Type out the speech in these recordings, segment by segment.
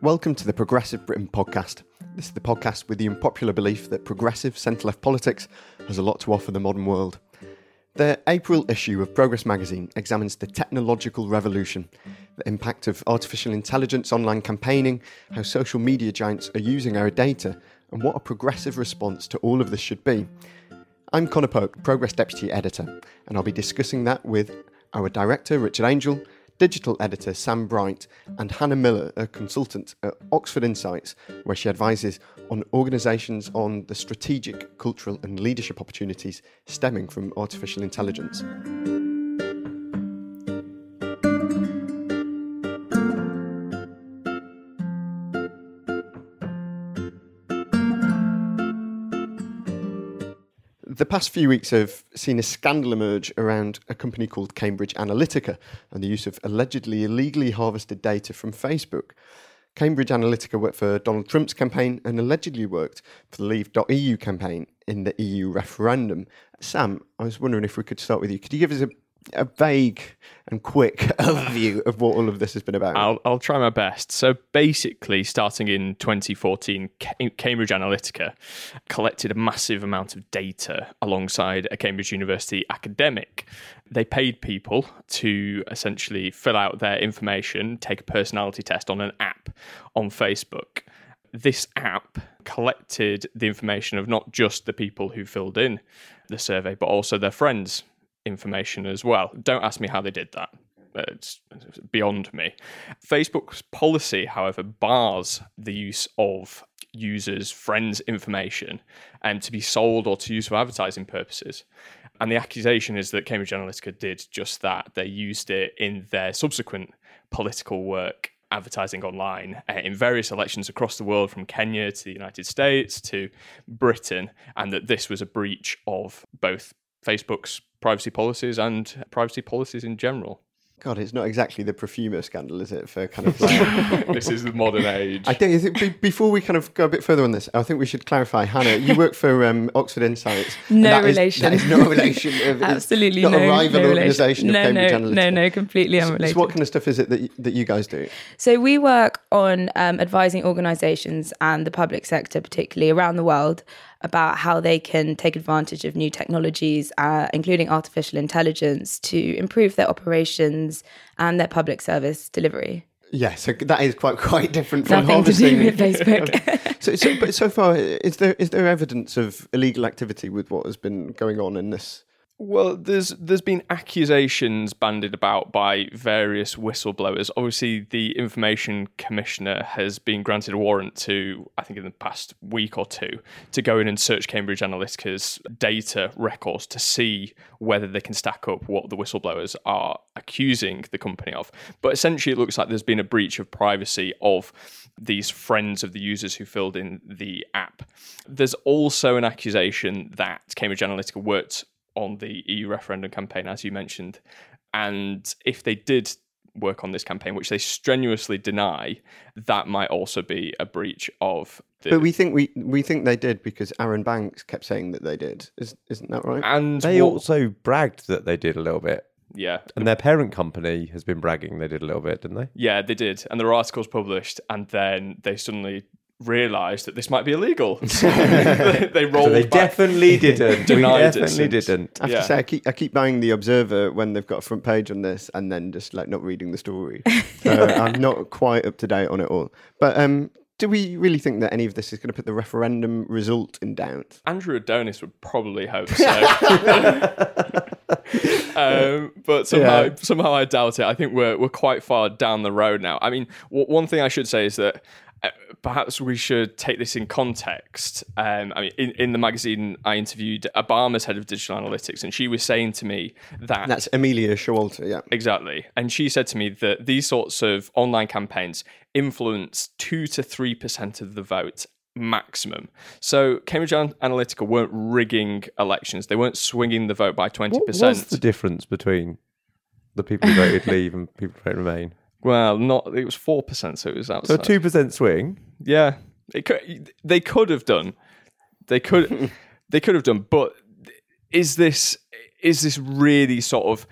Welcome to the Progressive Britain podcast. This is the podcast with the unpopular belief that progressive centre left politics has a lot to offer the modern world. The April issue of Progress magazine examines the technological revolution, the impact of artificial intelligence, online campaigning, how social media giants are using our data, and what a progressive response to all of this should be. I'm Conor Pope, Progress Deputy Editor, and I'll be discussing that with our director, Richard Angell, digital editor Sam Bright, and Hannah Miller, a consultant at Oxford Insights, where she advises on organisations on the strategic, cultural, and leadership opportunities stemming from artificial intelligence. Past few weeks have seen a scandal emerge around a company called Cambridge Analytica and the use of allegedly illegally harvested data from Facebook. Cambridge Analytica worked for Donald Trump's campaign and allegedly worked for the Leave.eu campaign in the EU referendum. Sam, I was wondering if we could start with you. Could you give us a a vague and quick overview of what all of this has been about? I'll, I'll try my best. So basically, starting in 2014, Cambridge Analytica collected a massive amount of data alongside a Cambridge University academic. They paid people to essentially fill out their information, take a personality test on an app on Facebook. This app collected the information of not just the people who filled in the survey, but also their friends information as well. Don't ask me how they did that. It's beyond me. Facebook's policy, however, bars the use of users' friends' information and to be sold or to use for advertising purposes. And the accusation is that Cambridge Analytica did just that. They used it in their subsequent political work advertising online uh, in various elections across the world, from Kenya to the United States to Britain, and that this was a breach of both Facebook's privacy policies and privacy policies in general. God, it's not exactly the Profumo scandal, is it? For kind of like... this is the modern age. I think it, before we kind of go a bit further on this, I think we should clarify. Hannah, you work for um, Oxford Insights. No relation. Is, that is no relation. Of, Absolutely not no. a rival no organisation no, of Cambridge no, Analytica. No, no, completely unrelated. So, so, what kind of stuff is it that you, that you guys do? So we work on um, advising organisations and the public sector, particularly around the world, about how they can take advantage of new technologies, uh, including artificial intelligence, to improve their operations and their public service delivery. Yeah, so that is quite quite different from Nothing to do with Facebook. so, so, but so far, is there is there evidence of illegal activity with what has been going on in this well, there's there's been accusations bandied about by various whistleblowers. Obviously, the information commissioner has been granted a warrant to, I think, in the past week or two, to go in and search Cambridge Analytica's data records to see whether they can stack up what the whistleblowers are accusing the company of. But essentially, it looks like there's been a breach of privacy of these friends of the users who filled in the app. There's also an accusation that Cambridge Analytica worked on the EU referendum campaign, as you mentioned. And if they did work on this campaign, which they strenuously deny, that might also be a breach of. The... But we think we we think they did because Arron Banks kept saying that they did. Is, isn't that right? And they what... also bragged that they did a little bit. Yeah. And their parent company has been bragging they did a little bit, didn't they? Yeah, they did. And there were articles published, and then they suddenly realised that this might be illegal. So they, they rolled So they back. definitely didn't. Denied it definitely since. didn't. I have Yeah. to say, I keep, I keep buying the Observer when they've got a front page on this, and then just like not reading the story. So I'm not quite up to date on it all. But um, do we really think that any of this is going to put the referendum result in doubt? Andrew Adonis would probably hope so. um, but somehow, Yeah. somehow I doubt it. I think we're we're quite far down the road now. I mean, w- one thing I should say is that. Uh, perhaps we should take this in context. Um, I mean, in, in the magazine, I interviewed Obama's head of digital analytics, and she was saying to me that That's Amelia Showalter, yeah. Exactly. And she said to me that these sorts of online campaigns influence 2 to 3% of the vote maximum. So Cambridge An- Analytica weren't rigging elections. They weren't swinging the vote by 20%. What was the difference between the people who voted leave and people who voted remain? Well, not it was 4%, so it was outside. So a two percent swing. Yeah. It could, they could have done. They could they could have done, but is this is this really sort of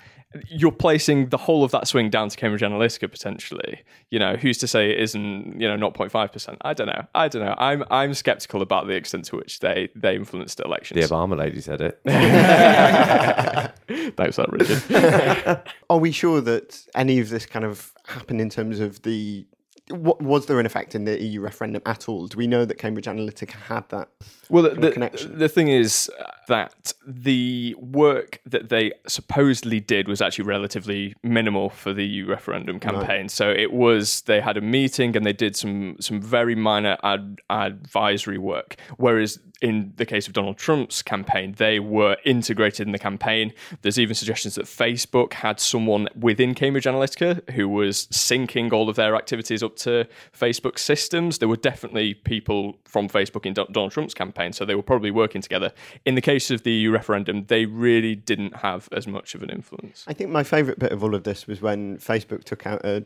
you're placing the whole of that swing down to Cambridge Analytica potentially. You know, who's to say it isn't, you know, not 0.5%? I don't know. I don't know. I'm I'm skeptical about the extent to which they they influenced elections. The Obama lady said it. Thanks for that, Richard. Are we sure that any of this kind of happened in terms of the. What, was there an effect in the EU referendum at all? Do we know that Cambridge Analytica had that? Well, the, connection. the thing is that the work that they supposedly did was actually relatively minimal for the EU referendum campaign. So it was they had a meeting and they did some some very minor ad, advisory work. Whereas in the case of Donald Trump's campaign, they were integrated in the campaign. There's even suggestions that Facebook had someone within Cambridge Analytica who was syncing all of their activities up to Facebook systems. There were definitely people from Facebook in Donald Trump's campaign, so they were probably working together. In the case of the EU referendum, they really didn't have as much of an influence. I think my favourite bit of all of this was when Facebook took out a,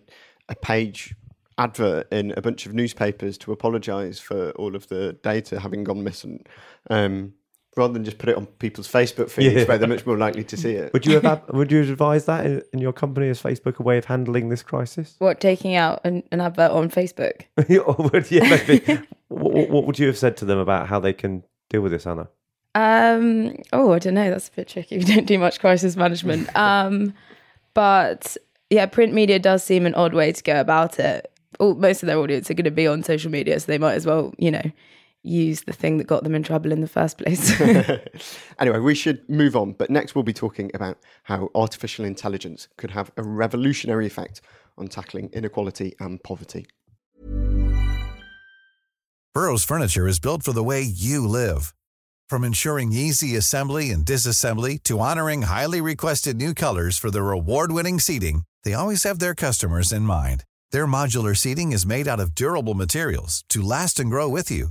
a page advert in a bunch of newspapers to apologise for all of the data having gone missing, um, rather than just put it on people's Facebook feeds Yeah. where they're much more likely to see it. Would you have would you advise that in, in your company as Facebook a way of handling this crisis? What taking out an, an advert on Facebook? would, yeah, maybe. what, what would you have said to them about how they can deal with this, Anna? Um. Oh, I don't know. That's a bit tricky. We don't do much crisis management. Um, but yeah, print media does seem an odd way to go about it. All, most of their audience are going to be on social media, so they might as well, you know, use the thing that got them in trouble in the first place. anyway, we should move on. But next, we'll be talking about how artificial intelligence could have a revolutionary effect on tackling inequality and poverty. Burrow's furniture is built for the way you live. From ensuring easy assembly and disassembly to honoring highly requested new colors for their award-winning seating, they always have their customers in mind. Their modular seating is made out of durable materials to last and grow with you.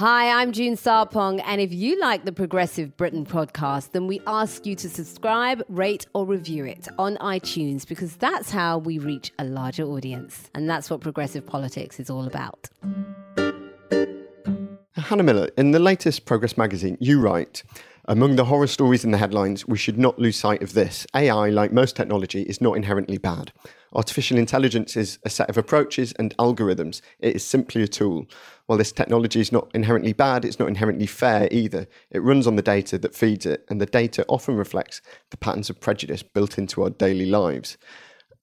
Hi, I'm June Sarpong, and if you like the Progressive Britain podcast, then we ask you to subscribe, rate, or review it on iTunes because that's how we reach a larger audience. And that's what progressive politics is all about. Hannah Miller, in the latest Progress magazine, you write Among the horror stories in the headlines, we should not lose sight of this. AI, like most technology, is not inherently bad. Artificial intelligence is a set of approaches and algorithms. It is simply a tool. While this technology is not inherently bad, it's not inherently fair either. It runs on the data that feeds it, and the data often reflects the patterns of prejudice built into our daily lives.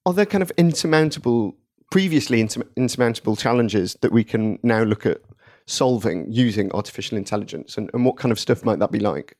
Are there kind of insurmountable, previously insurmountable challenges that we can now look at solving using artificial intelligence? And, and what kind of stuff might that be like?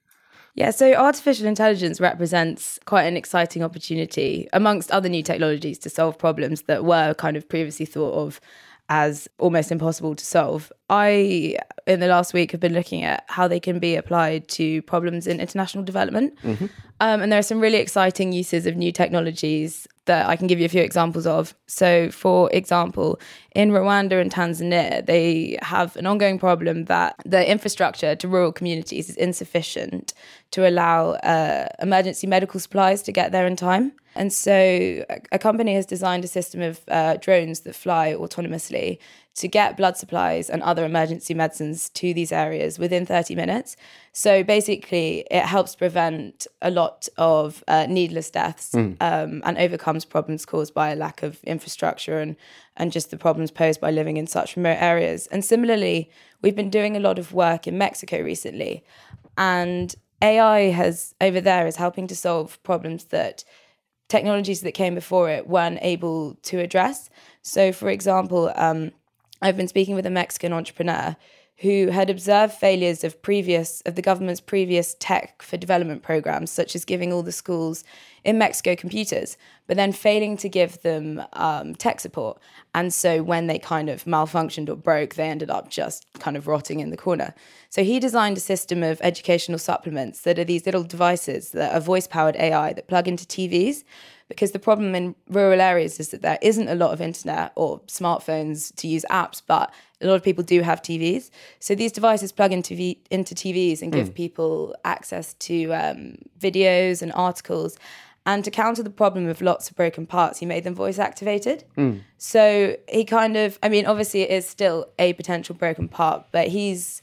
Yeah, so artificial intelligence represents quite an exciting opportunity amongst other new technologies to solve problems that were kind of previously thought of as almost impossible to solve. I, in the last week, have been looking at how they can be applied to problems in international development. Mm-hmm. Um, and there are some really exciting uses of new technologies that I can give you a few examples of. So, for example, in Rwanda and Tanzania, they have an ongoing problem that the infrastructure to rural communities is insufficient to allow uh, emergency medical supplies to get there in time. And so, a, company has designed a system of uh, drones that fly autonomously to get blood supplies and other emergency medicines to these areas within 30 minutes. So basically, it helps prevent a lot of uh, needless deaths um, and overcomes problems caused by a lack of infrastructure and, and just the problems posed by living in such remote areas. And similarly, we've been doing a lot of work in Mexico recently. And AI has over there is helping to solve problems that technologies that came before it weren't able to address. So, for example, um, I've been speaking with a Mexican entrepreneur who had observed failures of previous of the government's previous tech for development programs, such as giving all the schools in Mexico computers, but then failing to give them um, tech support. And so when they kind of malfunctioned or broke, they ended up just kind of rotting in the corner. So he designed a system of educational supplements that are these little devices that are voice powered AI that plug into TVs because the problem in rural areas is that there isn't a lot of internet or smartphones to use apps, but a lot of people do have TVs. So these devices plug into v- into TVs and give people access to um, videos and articles. And to counter the problem of lots of broken parts, he made them voice activated. So he kind of, I mean, obviously it is still a potential broken part, but he's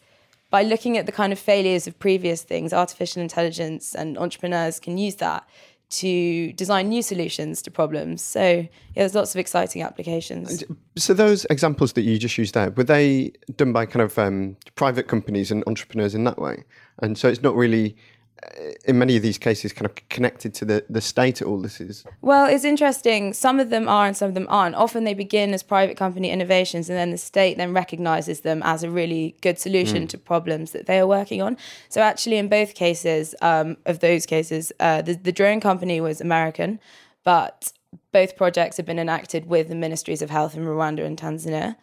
by looking at the kind of failures of previous things, artificial intelligence and entrepreneurs can use that to design new solutions to problems. So yeah, there's lots of exciting applications. So those examples that you just used there, were they done by kind of um, private companies and entrepreneurs in that way? And so it's not really, uh, in many of these cases, kind of connected to the, the state at all. This is Well, it's interesting. Some of them are and some of them aren't. Often they begin as private company innovations and then the state then recognizes them as a really good solution to problems that they are working on. So actually in both cases, um, of those cases, uh, the, the drone company was American, but both projects have been enacted with the ministries of health in Rwanda and Tanzania.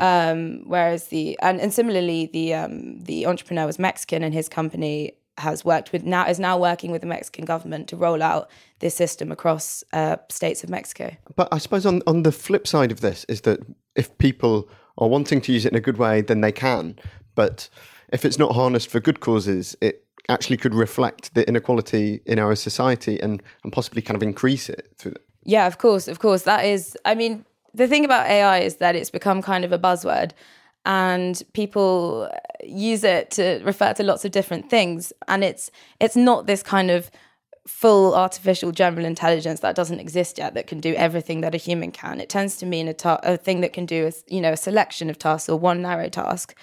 Um, whereas the and, and similarly the um, the entrepreneur was Mexican and his company has worked with now is now working with the Mexican government to roll out this system across uh, states of Mexico. But I suppose on, on the flip side of this is that if people are wanting to use it in a good way, then they can. But if it's not harnessed for good causes, it actually could reflect the inequality in our society and, and possibly kind of increase it through Yeah, of course, of course. That is, I mean, the thing about AI is that it's become kind of a buzzword and people use it to refer to lots of different things. And it's it's not this kind of full artificial general intelligence that doesn't exist yet that can do everything that a human can. It tends to mean a, ta- a thing that can do, a, you know, a selection of tasks or one narrow task.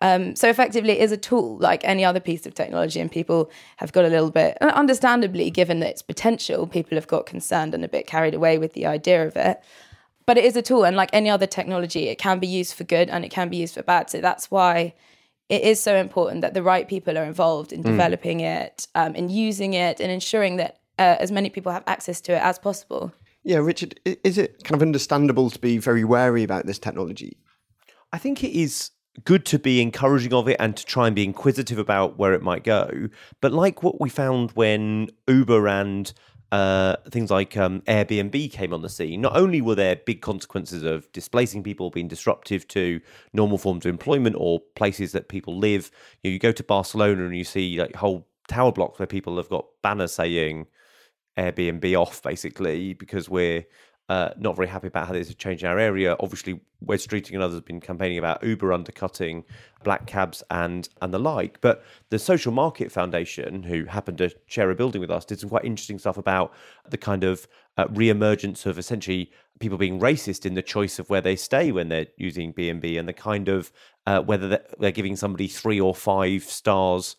Um, so effectively, it is a tool like any other piece of technology, and people have got a little bit, uh, understandably, given its potential, people have got concerned and a bit carried away with the idea of it. But it is a tool, and like any other technology, it can be used for good and it can be used for bad. So that's why it is so important that the right people are involved in developing it, um, in using it, and ensuring that uh, as many people have access to it as possible. Yeah, Richard, is it kind of understandable to be very wary about this technology? I think it is good to be encouraging of it and to try and be inquisitive about where it might go. But like what we found when Uber and uh, things like um, Airbnb came on the scene, not only were there big consequences of displacing people, being disruptive to normal forms of employment or places that people live. You, know, you go to Barcelona and you see like whole tower blocks where people have got banners saying Airbnb off, basically, because we're uh, not very happy about how this is changing our area. Obviously, Wes Streeting and others have been campaigning about Uber undercutting black cabs and and the like. But the Social Market Foundation, who happened to share a building with us, did some quite interesting stuff about the kind of uh, re-emergence of essentially people being racist in the choice of where they stay when they're using B&B and the kind of uh, whether they're, they're giving somebody three or five stars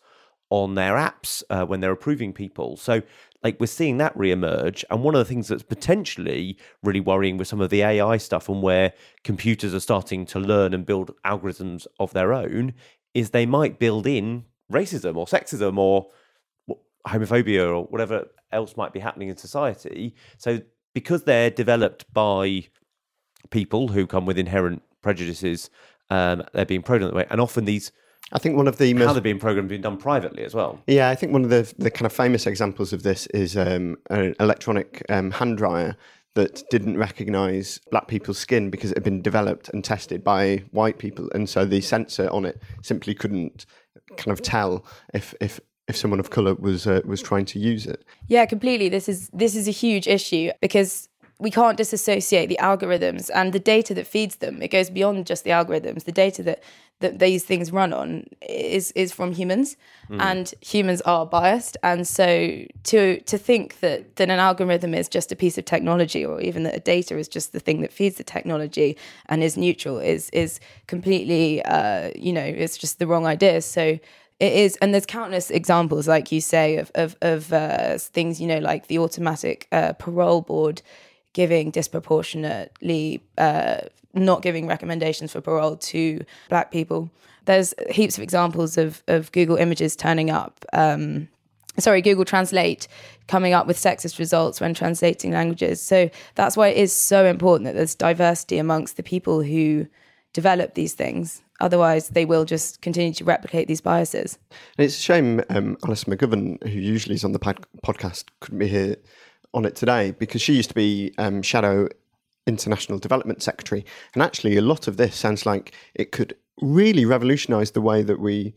on their apps uh, when they're approving people. So like we're seeing that re-emerge and one of the things that's potentially really worrying with some of the ai stuff and where computers are starting to learn and build algorithms of their own is they might build in racism or sexism or homophobia or whatever else might be happening in society. So because they're developed by people who come with inherent prejudices um, they're being programmed that way and often these I think one of the how most they're being programmed being done privately as well. Yeah, I think one of the the kind of famous examples of this is um, an electronic um, hand dryer that didn't recognise black people's skin because it had been developed and tested by white people, and so the sensor on it simply couldn't kind of tell if if if someone of color was uh, was trying to use it. Yeah, completely. This is this is a huge issue because we can't disassociate the algorithms and the data that feeds them. It goes beyond just the algorithms. The data that that these things run on is is from humans, mm. and humans are biased. And so to to think that that an algorithm is just a piece of technology, or even that a data is just the thing that feeds the technology and is neutral, is is completely uh, you know it's just the wrong idea. So it is and there's countless examples like you say of of, of uh, things you know like the automatic uh, parole board giving disproportionately, uh, not giving recommendations for parole to black people. There's heaps of examples of, of Google Images turning up. Um, sorry, Google Translate coming up with sexist results when translating languages. So that's why it is so important that there's diversity amongst the people who develop these things. Otherwise, they will just continue to replicate these biases. And it's a shame um, Alison McGovern, who usually is on the pod- podcast, couldn't be here on it today because she used to be um, Shadow International Development Secretary. And actually, a lot of this sounds like it could really revolutionize the way that we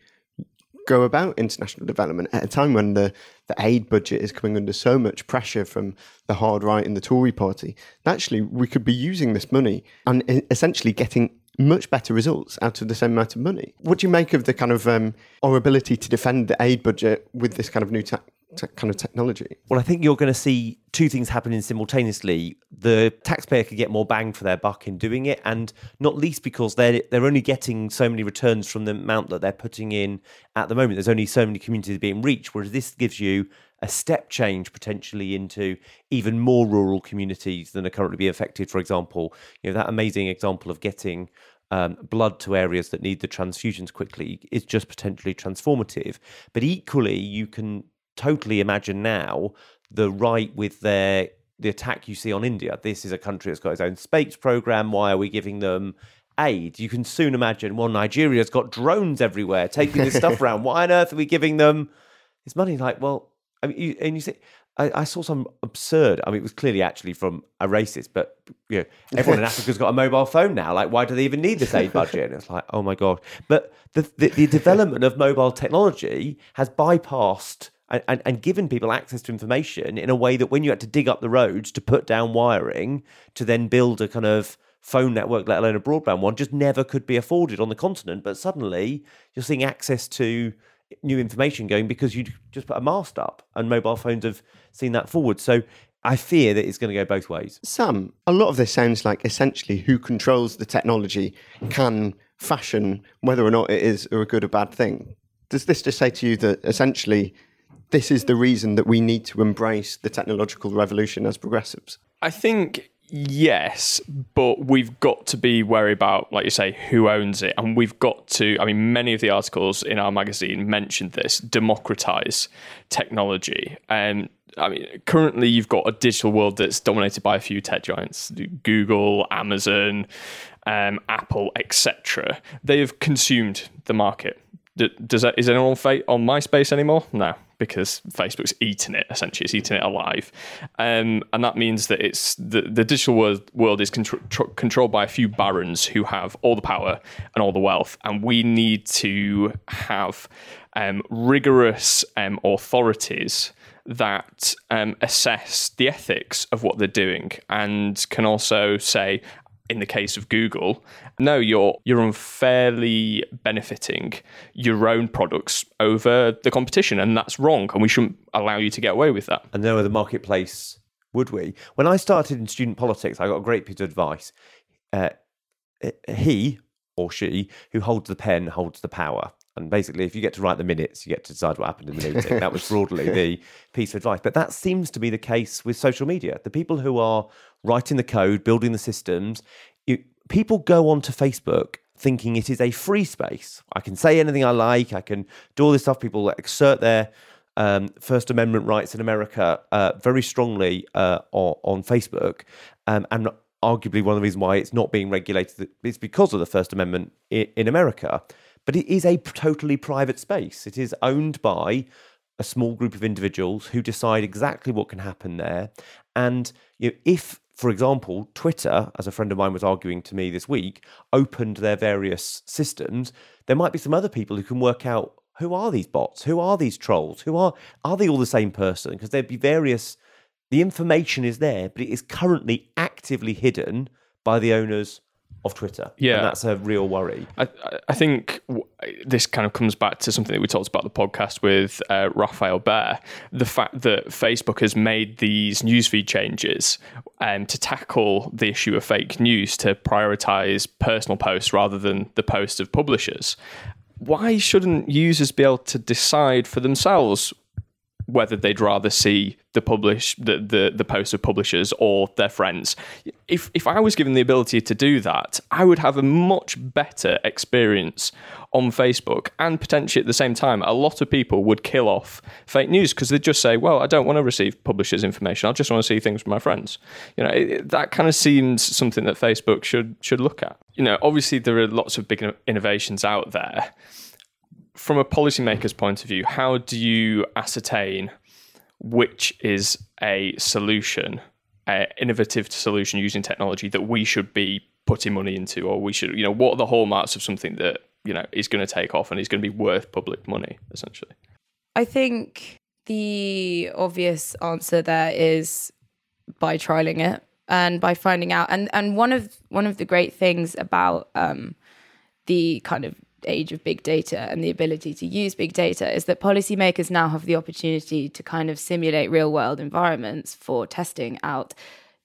go about international development at a time when the, the aid budget is coming under so much pressure from the hard right and the Tory party. Actually, we could be using this money and essentially getting much better results out of the same amount of money. What do you make of the kind of um, our ability to defend the aid budget with this kind of new ta- te- kind of technology? Well, I think you're going to see two things happening simultaneously. The taxpayer could get more bang for their buck in doing it, and not least because they're they're only getting so many returns from the amount that they're putting in at the moment. There's only so many communities being reached, whereas this gives you a step change potentially into even more rural communities than are currently being affected. For example, you know that amazing example of getting um, blood to areas that need the transfusions quickly is just potentially transformative. But equally, you can totally imagine now the right with their the attack you see on India. This is a country that's got its own space program. Why are we giving them aid? You can soon imagine, well, Nigeria's got drones everywhere taking this stuff around. Why on earth are we giving them this money? Like, well, I mean, you, and you say, I, I, saw some absurd. I mean, it was clearly actually from a racist, but you know, everyone in Africa's got a mobile phone now. Like, why do they even need this aid budget? And it's like, oh my god! But the, the, the development of mobile technology has bypassed and, and, and given people access to information in a way that when you had to dig up the roads to put down wiring to then build a kind of phone network, let alone a broadband one, just never could be afforded on the continent. But suddenly you're seeing access to new information going because you just put a mast up and mobile phones have seen that forward. So I fear that it's going to go both ways. Sam, a lot of this sounds like essentially who controls the technology can fashion whether or not it is a good or bad thing. Does this just say to you that essentially this is the reason that we need to embrace the technological revolution as progressives? I think Yes, but we've got to be wary about, like you say, who owns it. And we've got to, I mean, many of the articles in our magazine mentioned this democratize technology. And I mean, currently you've got a digital world that's dominated by a few tech giants Google, Amazon, um, Apple, etc. They have consumed the market. Does that, is anyone on MySpace anymore? No, because Facebook's eating it essentially. It's eating it alive, um, and that means that it's the, the digital world, world is contro- controlled by a few barons who have all the power and all the wealth, and we need to have um, rigorous um, authorities that um, assess the ethics of what they're doing and can also say, in the case of Google, no, you're you're unfairly benefiting your own products over the competition, and that's wrong, and we shouldn't allow you to get away with that. And no other marketplace would we? When I started in student politics, I got a great piece of advice. Uh, he or she who holds the pen holds the power. And basically, if you get to write the minutes, you get to decide what happened in the meeting. that was broadly the piece of advice. But that seems to be the case with social media. The people who are writing the code, building the systems, you, people go onto Facebook thinking it is a free space. I can say anything I like. I can do all this stuff. People exert their um, First Amendment rights in America uh, very strongly uh, on, on, Facebook, um, and arguably one of the reasons why it's not being regulated is because of the First Amendment in, in America. But it is a totally private space. It is owned by a small group of individuals who decide exactly what can happen there. And you know, if, for example, Twitter, as a friend of mine was arguing to me this week, opened their various systems, there might be some other people who can work out who are these bots, who are these trolls, who are are they all the same person? Because there'd be various. The information is there, but it is currently actively hidden by the owners of Twitter. Yeah, and that's a real worry. I, I think this kind of comes back to something that we talked about the podcast with uh, Rafael Behr. The fact that Facebook has made these newsfeed changes um, to tackle the issue of fake news to prioritize personal posts rather than the posts of publishers. Why shouldn't users be able to decide for themselves whether they'd rather see the publish the, the the posts of publishers or their friends. If if I was given the ability to do that, I would have a much better experience on Facebook and potentially at the same time a lot of people would kill off fake news because they'd just say, "Well, I don't want to receive publishers information. I just want to see things from my friends." You know, it, that kind of seems something that Facebook should should look at. You know, obviously there are lots of big innovations out there from a policymaker's point of view, how do you ascertain which is a solution, an innovative solution using technology that we should be putting money into, or we should, you know, what are the hallmarks of something that you know is going to take off and is going to be worth public money, essentially? I think the obvious answer there is by trialing it and by finding out. And and one of one of the great things about um, the kind of age of big data and the ability to use big data is that policymakers now have the opportunity to kind of simulate real world environments for testing out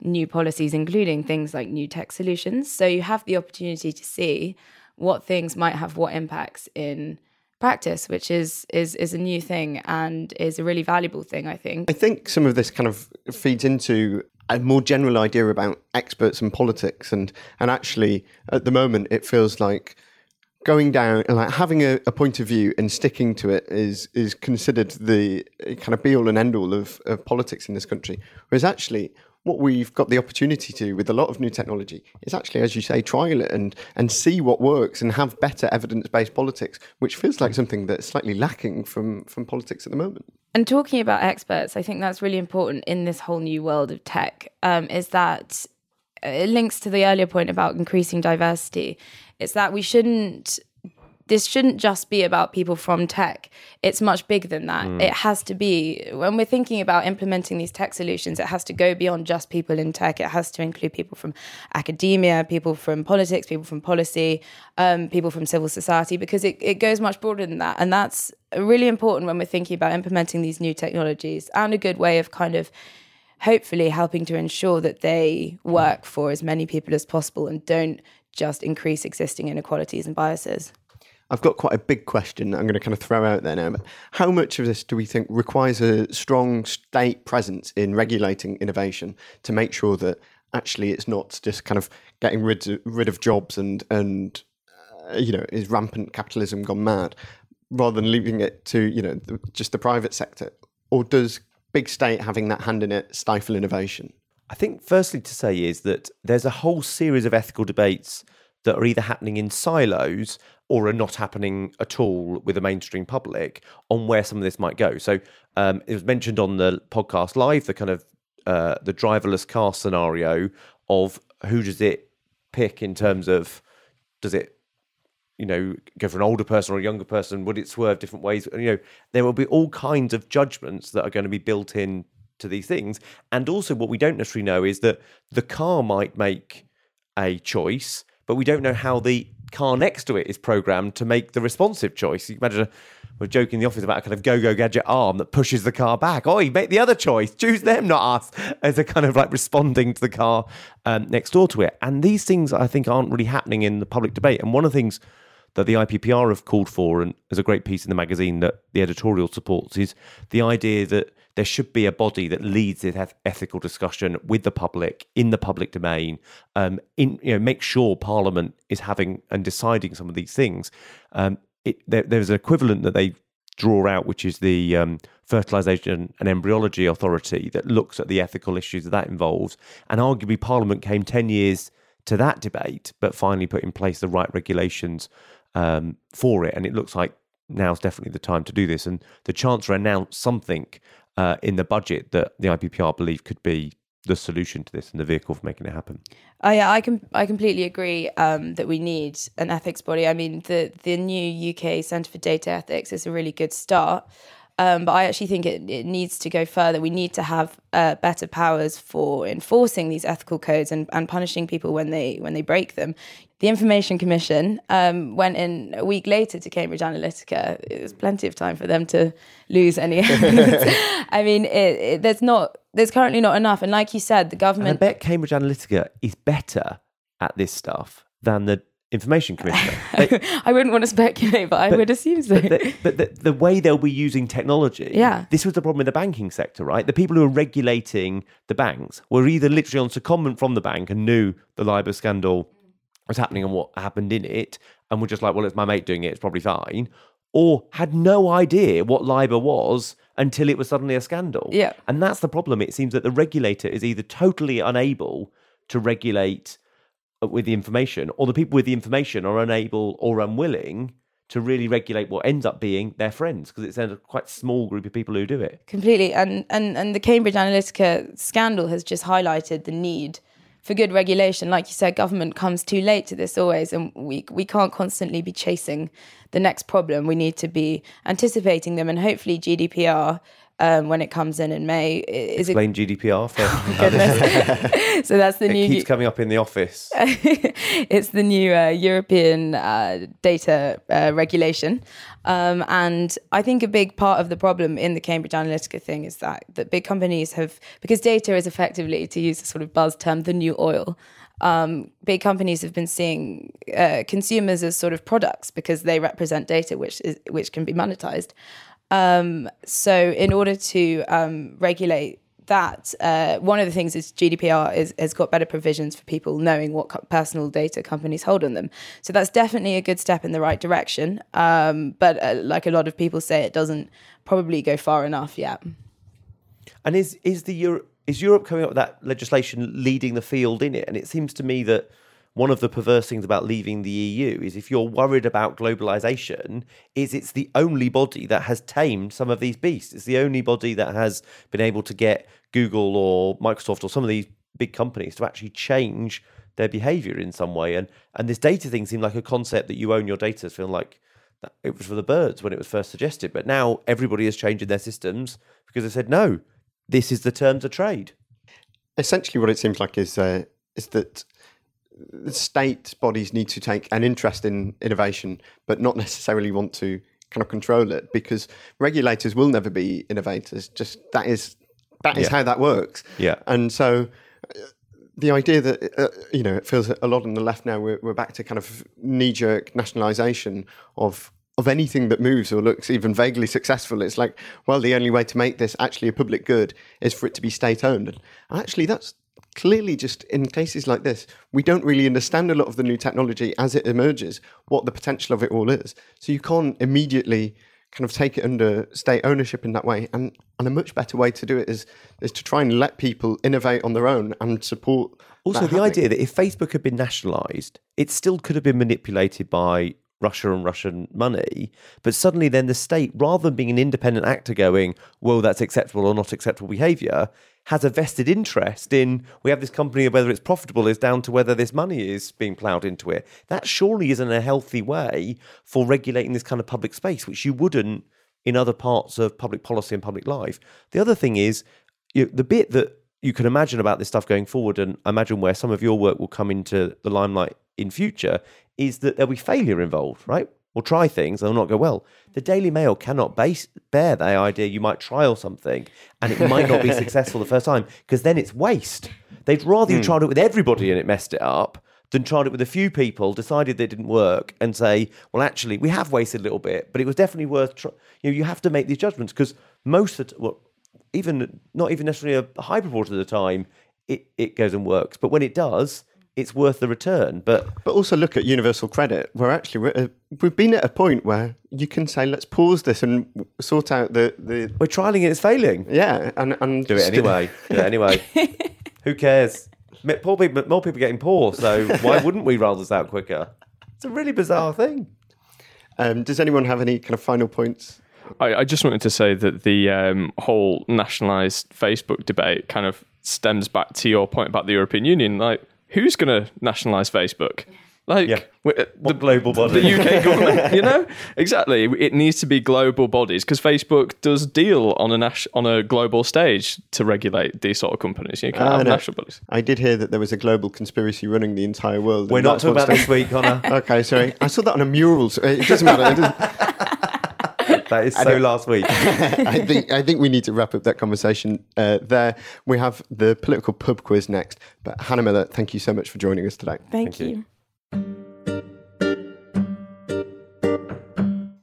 new policies, including things like new tech solutions. So you have the opportunity to see what things might have what impacts in practice, which is is is a new thing and is a really valuable thing, I think. I think some of this kind of feeds into a more general idea about experts and politics and and actually at the moment it feels like going down and like having a, a, point of view and sticking to it is is considered the kind of be all and end all of, of politics in this country. Whereas actually what we've got the opportunity to with a lot of new technology is actually, as you say, trial it and and see what works and have better evidence based politics, which feels like something that's slightly lacking from from politics at the moment. And talking about experts, I think that's really important in this whole new world of tech. Um, is that it links to the earlier point about increasing diversity it's that we shouldn't this shouldn't just be about people from tech. It's much bigger than that. Mm. It has to be, when we're thinking about implementing these tech solutions, it has to go beyond just people in tech. It has to include people from academia, people from politics, people from policy, um, people from civil society, because it, it goes much broader than that. And that's really important when we're thinking about implementing these new technologies and a good way of kind of hopefully helping to ensure that they work for as many people as possible and don't just increase existing inequalities and biases. I've got quite a big question I'm going to kind of throw out there now. But how much of this do we think requires a strong state presence in regulating innovation to make sure that actually it's not just kind of getting rid of, rid of jobs and and uh, you know is rampant capitalism gone mad, rather than leaving it to you know the, just the private sector, or does big state having that hand in it stifle innovation? I think, firstly, to say is that there's a whole series of ethical debates that are either happening in silos or are not happening at all with the mainstream public on where some of this might go. So um, it was mentioned on the podcast live the kind of uh, the driverless car scenario of who does it pick in terms of does it you know, go for an older person or a younger person? Would it swerve different ways? You know, there will be all kinds of judgments that are going to be built in to these things. And also, what we don't necessarily know is that the car might make a choice, but we don't know how the car next to it is programmed to make the responsive choice. You imagine a, we're joking in the office about a kind of go-go gadget arm that pushes the car back. Oh, you make the other choice. Choose them, not us. As a kind of like responding to the car um, next door to it. And these things, I think, aren't really happening in the public debate. And one of the things that the IPPR have called for, and there's a great piece in the magazine that the editorial supports, is the idea that there should be a body that leads this ethical discussion with the public in the public domain. Um, in you know, make sure Parliament is having and deciding some of these things. Um, it, there, there's an equivalent that they draw out, which is the um, Fertilisation and Embryology Authority, that looks at the ethical issues that that involves. And arguably, Parliament came ten years to that debate, but finally put in place the right regulations um, for it. And it looks like now's definitely the time to do this. And the Chancellor announced something uh, in the budget that the IPPR believe could be the solution to this and the vehicle for making it happen. Oh yeah, I I completely agree um, that we need an ethics body. I mean, the the new UK Centre for Data Ethics is a really good start. Um, but I actually think it, it needs to go further. We need to have uh, better powers for enforcing these ethical codes and, and punishing people when they when they break them. The Information Commission um, went in a week later to Cambridge Analytica. It was plenty of time for them to lose any I mean, it, it, there's not there's currently not enough. And like you said, the government. And I bet Cambridge Analytica is better at this stuff than the information commissioner. They, I wouldn't want to speculate, but I would assume so. But, the, but the, the, way they'll be using technology, yeah. this was the problem in the banking sector, right? The people who are regulating the banks were either literally on secondment from the bank and knew the LIBOR scandal was happening and what happened in it, and were just like, well, it's my mate doing it, it's probably fine, or had no idea what LIBOR was until it was suddenly a scandal. Yeah. And that's the problem. It seems that the regulator is either totally unable to regulate uh, with the information, or the people with the information are unable or unwilling to really regulate what ends up being their friends because it's a quite small group of people who do it completely and and and the cambridge analytica scandal has just highlighted the need for good regulation like you said government comes too late to this always and we we can't constantly be chasing the next problem we need to be anticipating them and hopefully gdpr um, when it comes in in May. Is Explain it... GDPR for goodness. so that's the it new. It keeps coming up in the office. it's the new uh, European uh, data uh, regulation, um, and I think a big part of the problem in the Cambridge Analytica thing is that that big companies have because data is effectively, to use a sort of buzz term, the new oil. Um, big companies have been seeing uh, consumers as sort of products because they represent data which is which can be monetized. Um, so, in order to um, regulate that, uh, one of the things is GDPR is, has got better provisions for people knowing what co- personal data companies hold on them. So that's definitely a good step in the right direction. Um, but uh, like a lot of people say, it doesn't probably go far enough yet. And is is the Europe is Europe coming up with that legislation leading the field in it? And it seems to me that one of the perverse things about leaving the EU is if you're worried about globalization, is it's the only body that has tamed some of these beasts. It's the only body that has been able to get Google or Microsoft or some of these big companies to actually change their behavior in some way. And and this data thing seemed like a concept that you own your data. Feel like it was for the birds when it was first suggested, but now everybody is changing their systems because they said no, this is the terms of trade. Essentially, what it seems like is uh, is that state bodies need to take an interest in innovation, but not necessarily want to kind of control it because regulators will never be innovators. Just that is that is yeah. how that works. Yeah, and so uh, the idea that uh, you know it feels a lot on the left now. We're, we're back to kind of knee jerk nationalisation of of anything that moves or looks even vaguely successful. It's like, well, the only way to make this actually a public good is for it to be state owned. And actually, that's clearly just in cases like this, we don't really understand a lot of the new technology as it emerges, what the potential of it all is. So you can't immediately kind of take it under state ownership in that way. And, and a much better way to do it is is to try and let people innovate on their own and support. Also, the idea that if Facebook had been nationalised, it still could have been manipulated by Russia and Russian money. But suddenly, then the state, rather than being an independent actor going, well, that's acceptable or not acceptable behaviour, has a vested interest in we have this company, whether it's profitable is down to whether this money is being ploughed into it. That surely isn't a healthy way for regulating this kind of public space, which you wouldn't in other parts of public policy and public life. The other thing is you the bit that you can imagine about this stuff going forward, and imagine where some of your work will come into the limelight in future, is that there'll be failure involved, right? We'll try things, they'll not go well. The Daily Mail cannot base, bear the idea you might trial something and it might not be successful the first time because then it's waste. They'd rather you hmm. tried it with everybody and it messed it up than tried it with a few people, decided they didn't work, and say, well, actually, we have wasted a little bit, but it was definitely worth. Tr-. You know, you have to make these judgments because most of the, well, even not even necessarily a high proportion of the time, it, it goes and works. But when it does, it's worth the return. But But also look at universal credit, where actually we're, uh, we've been at a point where you can say, let's pause this and sort out the, the we're trialing it, it's failing. yeah, and, and Do it anyway. Do it anyway. Who cares? Poor people, more people getting poor, so why wouldn't we roll this out quicker? It's a really bizarre thing. Um, does anyone have any kind of final points? I, I just wanted to say that the um, whole nationalised Facebook debate kind of stems back to your point about the European Union. Like, who's going to nationalise Facebook? Like, Yeah. w- uh, What global body? the UK government, you know, exactly. It needs to be global bodies because Facebook does deal on a nas- on a global stage to regulate these sort of companies. You can't Ah, have no. national bodies. I did hear that there was a global conspiracy running the entire world. We're not talking what's about this week, Conor. done- Okay, sorry. I saw that on a mural. so It doesn't matter. It doesn't- That is so last week. I think I think we need to wrap up that conversation uh, there. We have the political pub quiz next. But Hannah Miller, thank you so much for joining us today. Thank, you.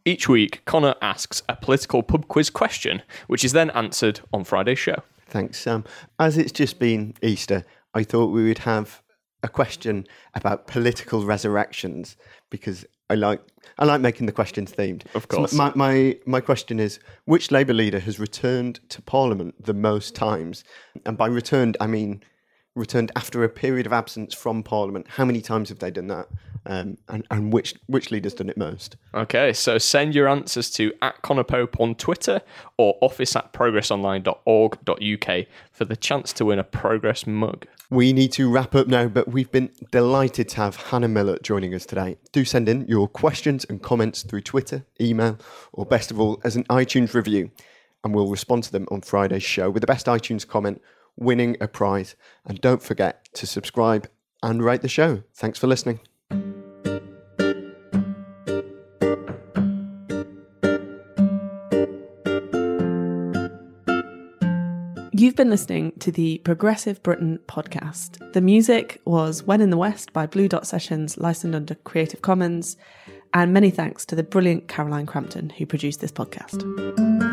Each week, Conor asks a political pub quiz question, which is then answered on Friday's show. Thanks, Sam. As it's just been Easter, I thought we would have a question about political resurrections because I like I like making the questions themed. Of So course. my, my my question is: Which Labour leader has returned to Parliament the most times? And by returned, I mean returned after a period of absence from Parliament. How many times have they done that? Um, and and which which leader's done it most? Okay, so send your answers to at Conor Pope on Twitter or office at progressonline.org.uk for the chance to win a Progress mug. We need to wrap up now, but we've been delighted to have Hannah Miller joining us today. Do send in your questions and comments through Twitter, email, or best of all, as an iTunes review, and we'll respond to them on Friday's show with the best iTunes comment winning a prize. And don't forget to subscribe and rate the show. Thanks for listening. You've been listening to the Progressive Britain podcast. The music was When in the West by Blue Dot Sessions, licensed under Creative Commons. And many thanks to the brilliant Caroline Crampton who produced this podcast.